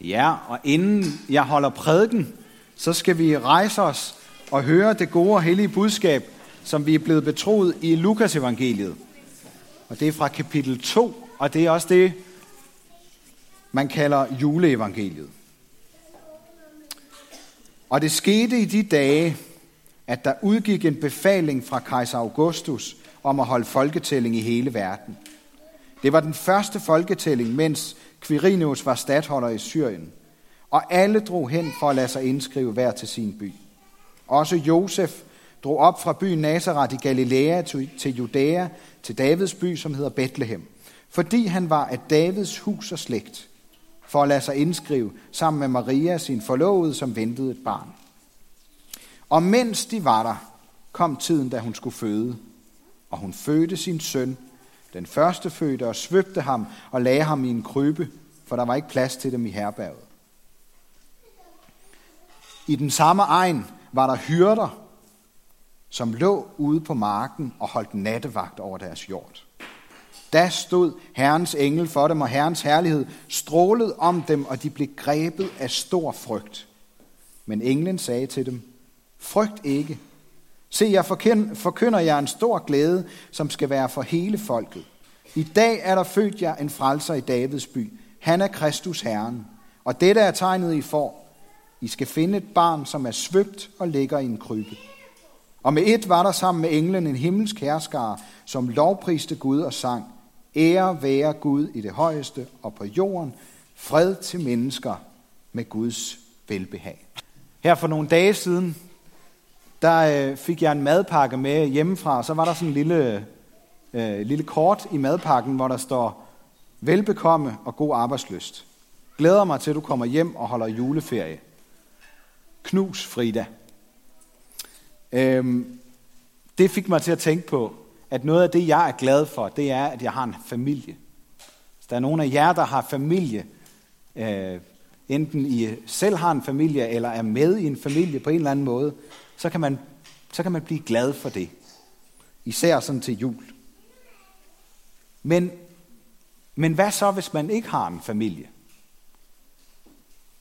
Ja, og inden jeg holder prædiken, så skal vi rejse os og høre det gode og hellige budskab, som vi er blevet betroet i Lukas evangeliet. Og det er fra kapitel 2, og det er også det, man kalder juleevangeliet. Og det skete i de dage, at der udgik en befaling fra kejser Augustus om at holde folketælling i hele verden. Det var den første folketælling, mens Quirinius var stadholder i Syrien. Og alle drog hen for at lade sig indskrive hver til sin by. Også Josef drog op fra byen Nazareth i Galilea til Judæa, til Davids by, som hedder Bethlehem, fordi han var af Davids hus og slægt, for at lade sig indskrive sammen med Maria, sin forlovede, som ventede et barn. Og mens de var der, kom tiden, da hun skulle føde, og hun fødte sin søn, den første fødte, og svøbte ham og lagde ham i en krybe, for der var ikke plads til dem i herberget. I den samme egen var der hyrder, som lå ude på marken og holdt nattevagt over deres jord. Da stod Herrens engel for dem, og Herrens herlighed strålede om dem, og de blev grebet af stor frygt. Men englen sagde til dem, frygt ikke. Se, jeg forkynder jer en stor glæde, som skal være for hele folket. I dag er der født jer en frelser i Davids by. Han er Kristus Herren. Og dette er tegnet, I får. I skal finde et barn, som er svøbt og ligger i en krybbe. Og med et var der sammen med englen en himmelsk herskare, som lovpriste Gud og sang, Ære være Gud i det højeste og på jorden, fred til mennesker med Guds velbehag. Her for nogle dage siden, der øh, fik jeg en madpakke med hjemmefra, og så var der sådan en lille, øh, lille kort i madpakken, hvor der står, velbekomme og god arbejdsløst. Glæder mig til, at du kommer hjem og holder juleferie. Knus Frida. Øhm, det fik mig til at tænke på, at noget af det, jeg er glad for, det er, at jeg har en familie. Så der er nogen af jer, der har familie, øh, enten I selv har en familie, eller er med i en familie på en eller anden måde, så kan man, så kan man blive glad for det. Især sådan til jul. Men, men hvad så, hvis man ikke har en familie?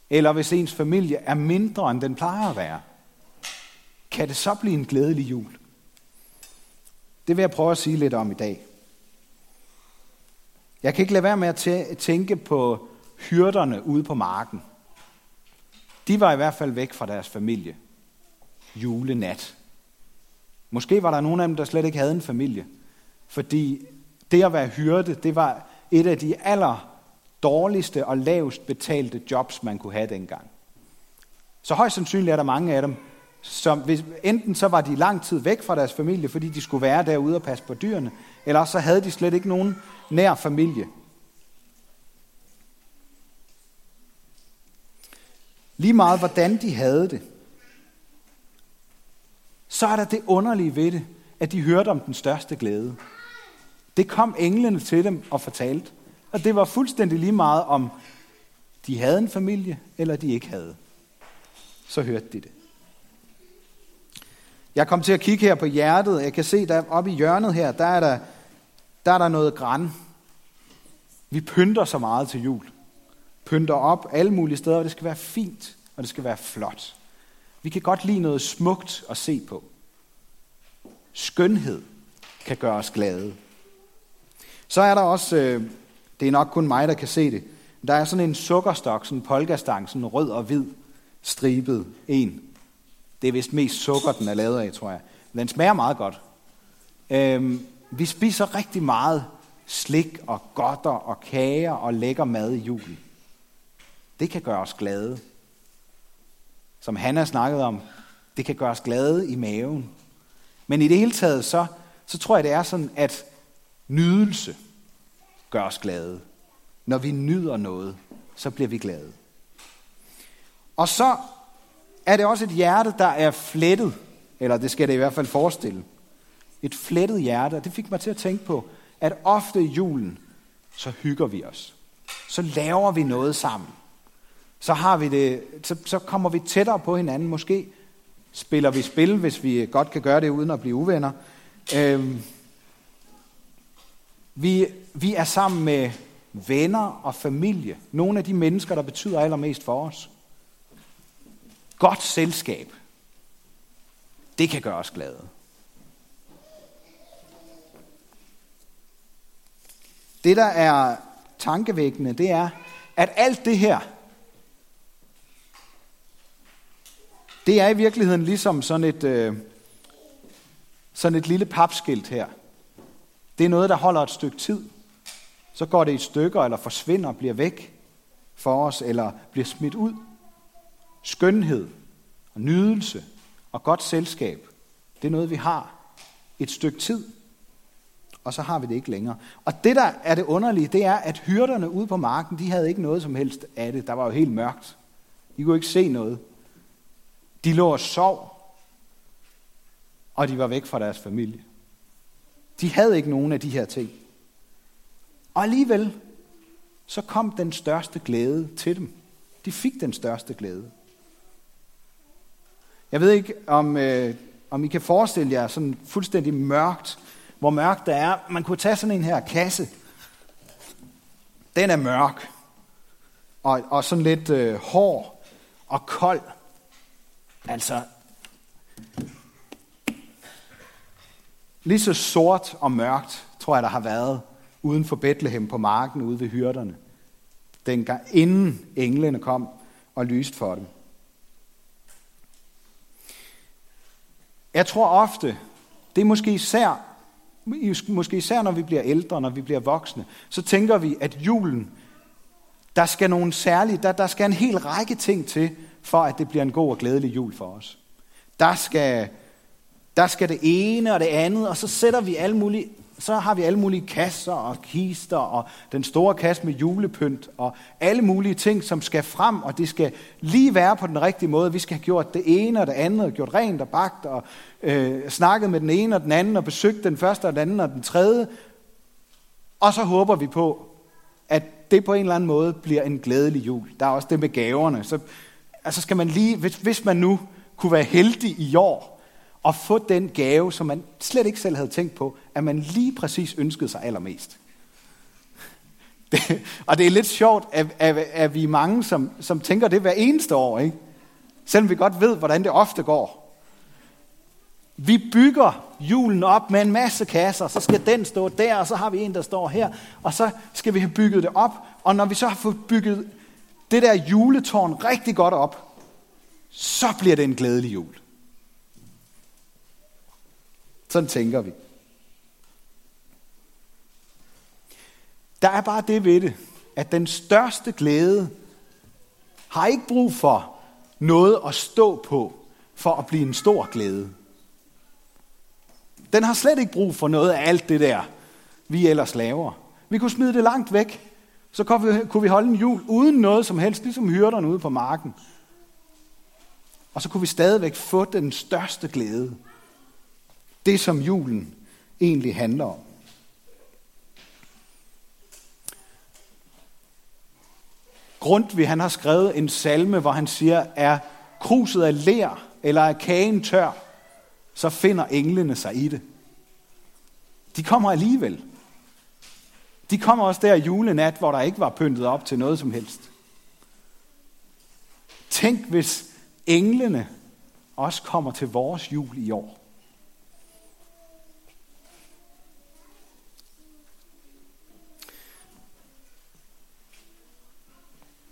Eller hvis ens familie er mindre, end den plejer at være? Kan det så blive en glædelig jul? Det vil jeg prøve at sige lidt om i dag. Jeg kan ikke lade være med at tænke på hyrderne ude på marken. De var i hvert fald væk fra deres familie. Julenat. Måske var der nogen af dem, der slet ikke havde en familie. Fordi det at være hyrde, det var et af de aller dårligste og lavest betalte jobs, man kunne have dengang. Så højst sandsynligt er der mange af dem, som hvis, enten så var de lang tid væk fra deres familie, fordi de skulle være derude og passe på dyrene, eller så havde de slet ikke nogen nær familie. Lige meget hvordan de havde det, så er der det underlige ved det, at de hørte om den største glæde. Det kom englene til dem og fortalte. Og det var fuldstændig lige meget om de havde en familie, eller de ikke havde. Så hørte de det. Jeg kom til at kigge her på hjertet. Jeg kan se, der oppe i hjørnet her, der er der, der, er der noget græn. Vi pynter så meget til jul. Pynter op alle mulige steder, og det skal være fint, og det skal være flot. Vi kan godt lide noget smukt at se på. Skønhed kan gøre os glade. Så er der også, øh, det er nok kun mig, der kan se det, der er sådan en sukkerstok, sådan en polkastang, sådan rød og hvid, stribet en. Det er vist mest sukker, den er lavet af, tror jeg. Men den smager meget godt. Øhm, vi spiser rigtig meget slik og godter og kager og lækker mad i julen. Det kan gøre os glade. Som han har snakket om, det kan gøre os glade i maven. Men i det hele taget, så, så tror jeg, det er sådan, at nydelse gør os glade. Når vi nyder noget, så bliver vi glade. Og så er det også et hjerte, der er flettet, eller det skal det i hvert fald forestille. Et flettet hjerte, det fik mig til at tænke på, at ofte i julen, så hygger vi os. Så laver vi noget sammen. Så, har vi det, så, så kommer vi tættere på hinanden. Måske spiller vi spil, hvis vi godt kan gøre det uden at blive uvenner. Øhm, vi, vi er sammen med venner og familie. Nogle af de mennesker, der betyder allermest for os. Godt selskab. Det kan gøre os glade. Det, der er tankevækkende, det er, at alt det her, det er i virkeligheden ligesom sådan et, øh, sådan et lille papskilt her. Det er noget, der holder et stykke tid. Så går det i stykker, eller forsvinder bliver væk for os, eller bliver smidt ud. Skønhed og nydelse og godt selskab, det er noget, vi har et stykke tid, og så har vi det ikke længere. Og det, der er det underlige, det er, at hyrderne ude på marken, de havde ikke noget som helst af det. Der var jo helt mørkt. De kunne ikke se noget. De lå og sov, og de var væk fra deres familie. De havde ikke nogen af de her ting. Og alligevel, så kom den største glæde til dem. De fik den største glæde. Jeg ved ikke, om, øh, om I kan forestille jer sådan fuldstændig mørkt, hvor mørkt det er. Man kunne tage sådan en her kasse. Den er mørk. Og, og sådan lidt øh, hård og kold. Altså, lige så sort og mørkt, tror jeg, der har været uden for Bethlehem på marken ude ved hyrderne. Dengang, inden englene kom og lyste for dem. Jeg tror ofte, det er måske især, måske især når vi bliver ældre, når vi bliver voksne, så tænker vi, at julen, der skal nogle særlige, der, der skal en hel række ting til, for at det bliver en god og glædelig jul for os. Der skal, der skal det ene og det andet, og så sætter vi alle mulige så har vi alle mulige kasser og kister og den store kasse med julepynt og alle mulige ting, som skal frem, og det skal lige være på den rigtige måde. Vi skal have gjort det ene og det andet, og gjort rent og bagt, og øh, snakket med den ene og den anden, og besøgt den første og den anden og den tredje. Og så håber vi på, at det på en eller anden måde bliver en glædelig jul. Der er også det med gaverne. Så altså skal man lige, hvis, hvis man nu kunne være heldig i år, og få den gave, som man slet ikke selv havde tænkt på, at man lige præcis ønskede sig allermest. Det, og det er lidt sjovt, at, at, at vi er mange, som, som tænker det hver eneste år, ikke? selvom vi godt ved, hvordan det ofte går. Vi bygger julen op med en masse kasser, så skal den stå der, og så har vi en, der står her, og så skal vi have bygget det op, og når vi så har fået bygget det der juletårn rigtig godt op, så bliver det en glædelig jul. Sådan tænker vi. Der er bare det ved det, at den største glæde har ikke brug for noget at stå på for at blive en stor glæde. Den har slet ikke brug for noget af alt det der, vi ellers laver. Vi kunne smide det langt væk, så kunne vi holde en jul uden noget som helst, ligesom hyrderne ude på marken. Og så kunne vi stadigvæk få den største glæde det, som julen egentlig handler om. Grundtvig han har skrevet en salme, hvor han siger, er kruset af ler, eller er kagen tør, så finder englene sig i det. De kommer alligevel. De kommer også der julenat, hvor der ikke var pyntet op til noget som helst. Tænk, hvis englene også kommer til vores jul i år.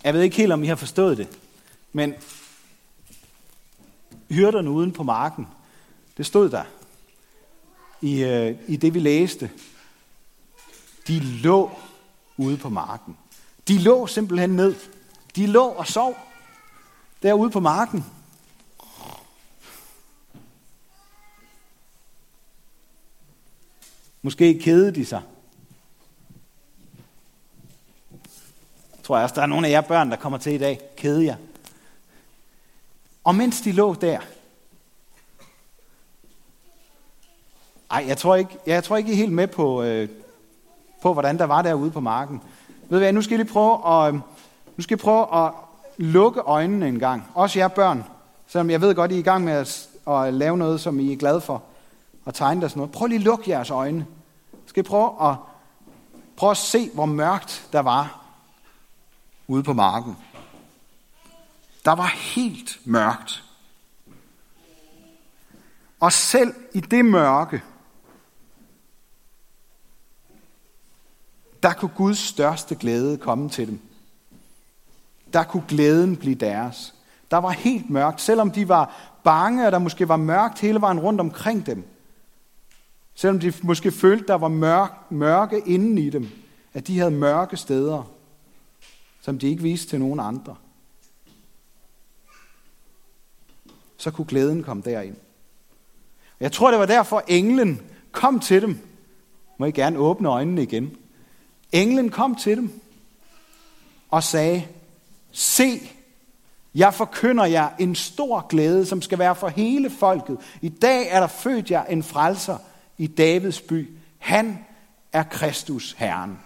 Jeg ved ikke helt, om I har forstået det, men hyrderne uden på marken, det stod der i, øh, i det, vi læste. De lå ude på marken. De lå simpelthen ned. De lå og sov derude på marken. Måske kede de sig. tror jeg også, der er nogle af jer børn, der kommer til i dag. Kede jer. Og mens de lå der, ej, jeg tror ikke, jeg tror ikke I er helt med på, øh, på, hvordan der var derude på marken. Ved du hvad, nu skal I lige prøve at, øh, nu skal I prøve at lukke øjnene en gang. Også jer børn, selvom jeg ved godt, I er i gang med at, at lave noget, som I er glade for, og tegne der sådan noget. Prøv lige at lukke jeres øjne. Skal I prøve at Prøv at se, hvor mørkt der var ude på marken. Der var helt mørkt. Og selv i det mørke, der kunne Guds største glæde komme til dem. Der kunne glæden blive deres. Der var helt mørkt, selvom de var bange, og der måske var mørkt hele vejen rundt omkring dem. Selvom de måske følte, der var mørk, mørke inden i dem, at de havde mørke steder, som de ikke viste til nogen andre. Så kunne glæden komme derind. Jeg tror, det var derfor, englen kom til dem. Må I gerne åbne øjnene igen. Englen kom til dem og sagde, se, jeg forkynder jer en stor glæde, som skal være for hele folket. I dag er der født jer en frelser i Davids by. Han er Kristus Herren.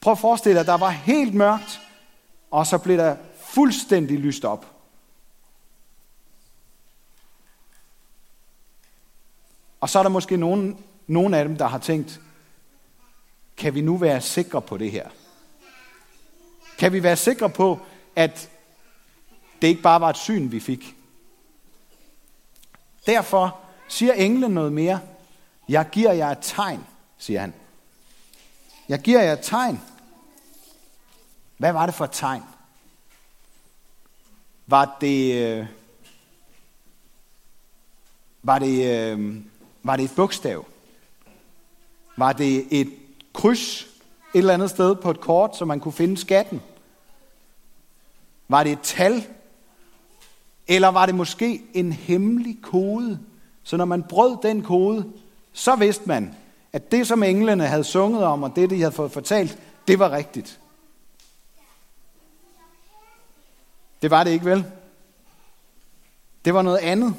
Prøv at forestille dig, der var helt mørkt, og så blev der fuldstændig lyst op. Og så er der måske nogen, nogen af dem, der har tænkt, kan vi nu være sikre på det her? Kan vi være sikre på, at det ikke bare var et syn, vi fik? Derfor siger englen noget mere. Jeg giver jer et tegn, siger han. Jeg giver jer et tegn. Hvad var det for et tegn? Var det, øh, var det, øh, var det et bogstav? Var det et kryds et eller andet sted på et kort, så man kunne finde skatten? Var det et tal? Eller var det måske en hemmelig kode? Så når man brød den kode, så vidste man, at det, som englene havde sunget om, og det, de havde fået fortalt, det var rigtigt. Det var det ikke vel? Det var noget andet.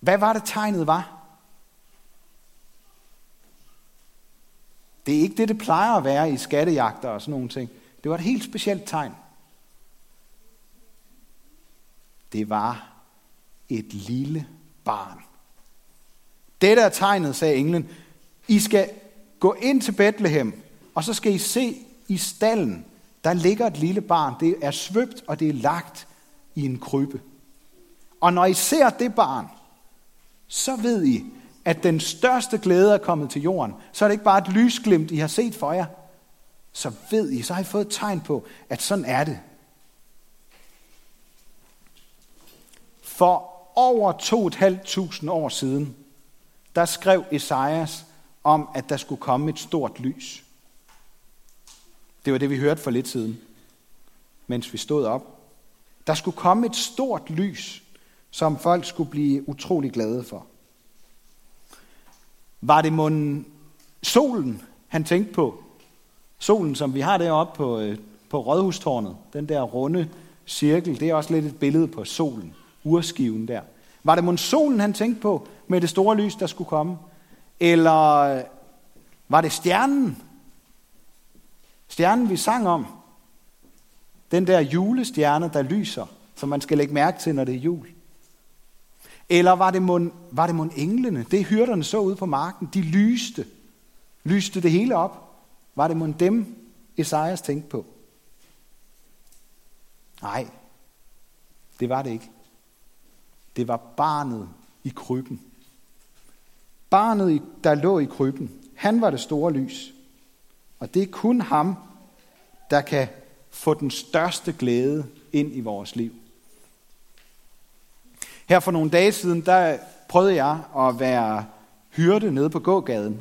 Hvad var det tegnet var? Det er ikke det, det plejer at være i skattejagter og sådan nogle ting. Det var et helt specielt tegn. Det var et lille barn. Dette er tegnet, sagde englen. I skal gå ind til Bethlehem, og så skal I se i stallen, der ligger et lille barn. Det er svøbt, og det er lagt i en krybbe. Og når I ser det barn, så ved I, at den største glæde er kommet til jorden. Så er det ikke bare et lysglimt, I har set for jer. Så ved I, så har I fået et tegn på, at sådan er det. For over 2.500 år siden, der skrev Esajas om, at der skulle komme et stort lys. Det var det, vi hørte for lidt siden, mens vi stod op. Der skulle komme et stort lys, som folk skulle blive utrolig glade for. Var det munden solen, han tænkte på? Solen, som vi har deroppe på, øh, på Rådhustårnet, den der runde cirkel, det er også lidt et billede på solen, urskiven der. Var det mon solen, han tænkte på, med det store lys, der skulle komme? Eller øh, var det stjernen? Stjernen, vi sang om. Den der julestjerne, der lyser, som man skal lægge mærke til, når det er jul. Eller var det mon, var det mon englene? Det hyrderne så ude på marken, de lyste. Lyste det hele op. Var det mon dem, Esajas tænkte på? Nej, det var det ikke. Det var barnet i krybben. Barnet, der lå i krybben, han var det store lys. Og det er kun ham, der kan få den største glæde ind i vores liv. Her for nogle dage siden, der prøvede jeg at være hyrde nede på gågaden.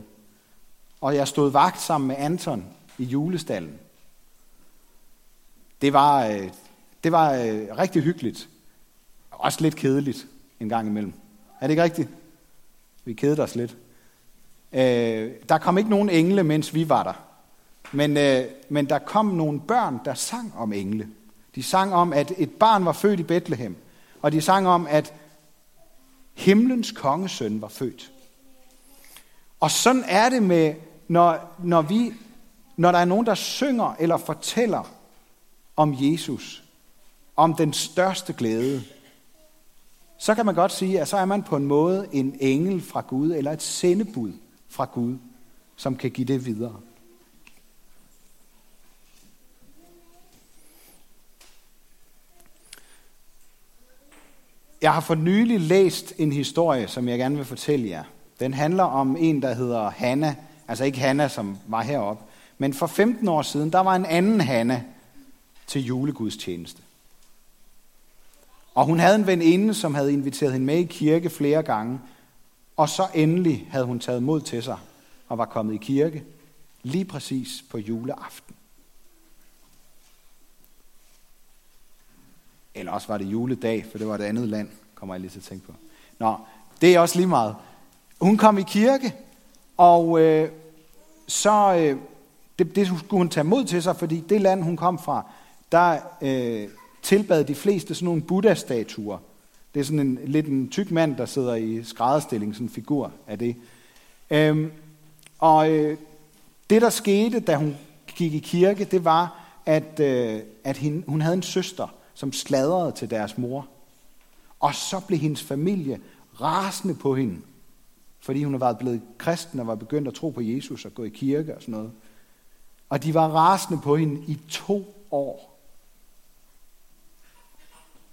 Og jeg stod vagt sammen med Anton i julestallen. Det var, øh, det var øh, rigtig hyggeligt. Også lidt kedeligt en gang imellem. Er det ikke rigtigt? Vi kedede os lidt. Øh, der kom ikke nogen engle, mens vi var der. Men, øh, men der kom nogle børn, der sang om engle. De sang om, at et barn var født i Bethlehem. Og de sang om, at himlens kongesøn var født. Og sådan er det med, når, når, vi, når der er nogen, der synger eller fortæller om Jesus, om den største glæde, så kan man godt sige, at så er man på en måde en engel fra Gud, eller et sendebud fra Gud. som kan give det videre. Jeg har for nylig læst en historie, som jeg gerne vil fortælle jer. Den handler om en, der hedder Hanna. Altså ikke Hanna, som var heroppe. Men for 15 år siden, der var en anden Hanna til julegudstjeneste. Og hun havde en veninde, som havde inviteret hende med i kirke flere gange. Og så endelig havde hun taget mod til sig og var kommet i kirke lige præcis på juleaften. Eller også var det juledag, for det var et andet land, kommer jeg lige til at tænke på. Nå, det er også lige meget. Hun kom i kirke, og øh, så øh, det, det skulle hun tage mod til sig, fordi det land, hun kom fra, der øh, tilbad de fleste sådan nogle Buddha-statuer. Det er sådan en lidt en tyk mand, der sidder i skrædderstilling, sådan en figur af det. Øhm, og øh, det, der skete, da hun gik i kirke, det var, at, øh, at hende, hun havde en søster, som sladrede til deres mor. Og så blev hendes familie rasende på hende, fordi hun var blevet kristen og var begyndt at tro på Jesus og gå i kirke og sådan noget. Og de var rasende på hende i to år.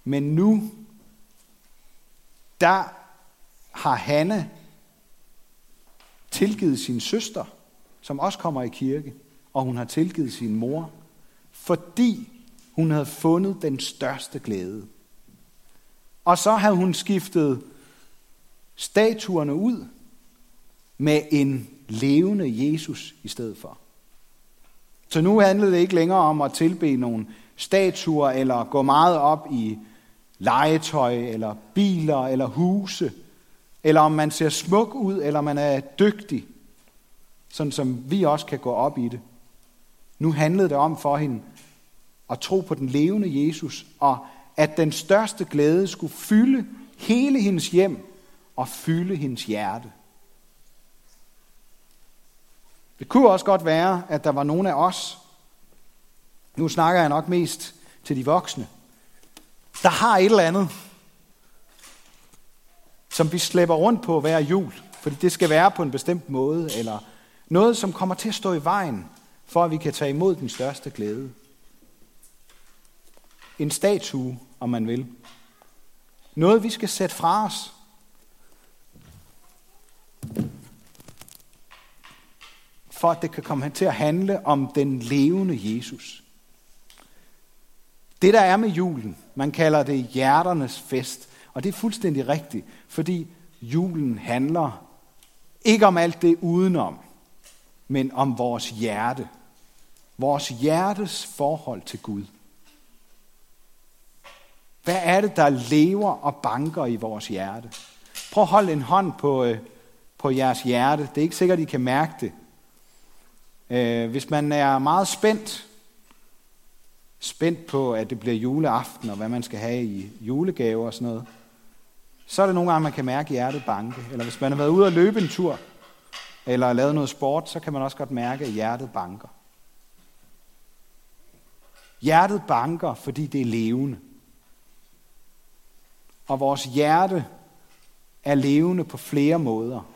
Men nu, der har Hanne tilgivet sin søster, som også kommer i kirke, og hun har tilgivet sin mor, fordi hun havde fundet den største glæde. Og så havde hun skiftet statuerne ud med en levende Jesus i stedet for. Så nu handlede det ikke længere om at tilbe nogle statuer eller gå meget op i legetøj eller biler eller huse, eller om man ser smuk ud, eller man er dygtig, sådan som vi også kan gå op i det. Nu handlede det om for hende at tro på den levende Jesus, og at den største glæde skulle fylde hele hendes hjem og fylde hendes hjerte. Det kunne også godt være, at der var nogen af os, nu snakker jeg nok mest til de voksne, der har et eller andet, som vi slæber rundt på hver jul, fordi det skal være på en bestemt måde, eller noget, som kommer til at stå i vejen, for at vi kan tage imod den største glæde. En statue, om man vil. Noget, vi skal sætte fra os. For at det kan komme til at handle om den levende Jesus. Det, der er med julen, man kalder det hjerternes fest. Og det er fuldstændig rigtigt, fordi julen handler ikke om alt det udenom, men om vores hjerte. Vores hjertes forhold til Gud. Hvad er det, der lever og banker i vores hjerte? Prøv at holde en hånd på, øh, på jeres hjerte. Det er ikke sikkert, I kan mærke det. Øh, hvis man er meget spændt, spændt på, at det bliver juleaften, og hvad man skal have i julegaver og sådan noget, så er det nogle gange, man kan mærke hjertet banke. Eller hvis man har været ude og løbe en tur, eller lavet noget sport, så kan man også godt mærke, at hjertet banker. Hjertet banker, fordi det er levende. Og vores hjerte er levende på flere måder.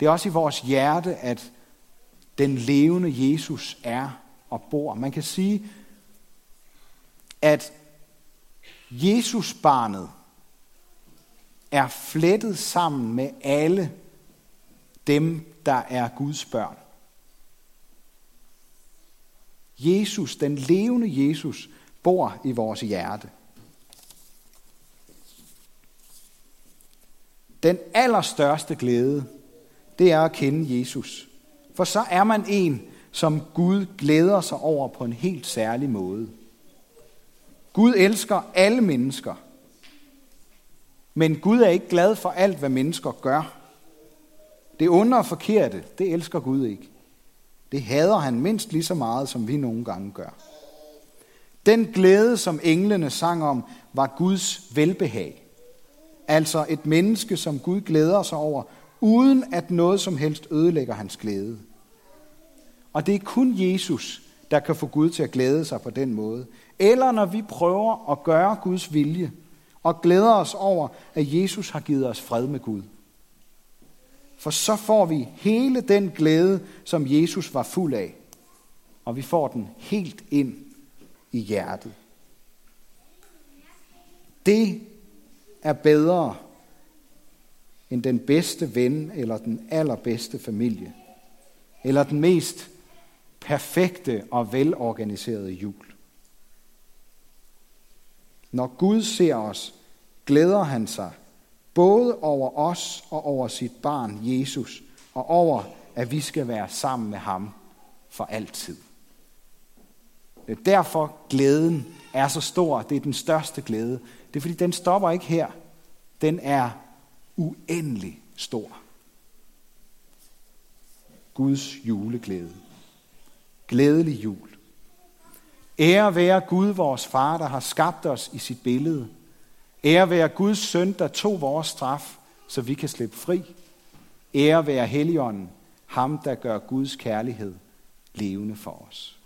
Det er også i vores hjerte, at den levende Jesus er og bor. Man kan sige, at Jesus barnet er flettet sammen med alle dem, der er Guds børn. Jesus, den levende Jesus, bor i vores hjerte. Den allerstørste glæde, det er at kende Jesus. For så er man en, som Gud glæder sig over på en helt særlig måde. Gud elsker alle mennesker. Men Gud er ikke glad for alt, hvad mennesker gør. Det onde og forkerte, det elsker Gud ikke. Det hader han mindst lige så meget, som vi nogle gange gør. Den glæde, som englene sang om, var Guds velbehag. Altså et menneske, som Gud glæder sig over, uden at noget som helst ødelægger hans glæde. Og det er kun Jesus, der kan få Gud til at glæde sig på den måde. Eller når vi prøver at gøre Guds vilje, og glæder os over, at Jesus har givet os fred med Gud. For så får vi hele den glæde, som Jesus var fuld af. Og vi får den helt ind i hjertet. Det er bedre end den bedste ven eller den allerbedste familie. Eller den mest perfekte og velorganiserede jul. Når Gud ser os, glæder han sig både over os og over sit barn Jesus, og over, at vi skal være sammen med ham for altid. Det er derfor glæden er så stor. Det er den største glæde. Det er fordi, den stopper ikke her. Den er uendelig stor. Guds juleglæde. Glædelig jul. Ære være Gud, vores far, der har skabt os i sit billede. Ære være Guds søn, der tog vores straf, så vi kan slippe fri. Ære være Helligånden, ham der gør Guds kærlighed levende for os.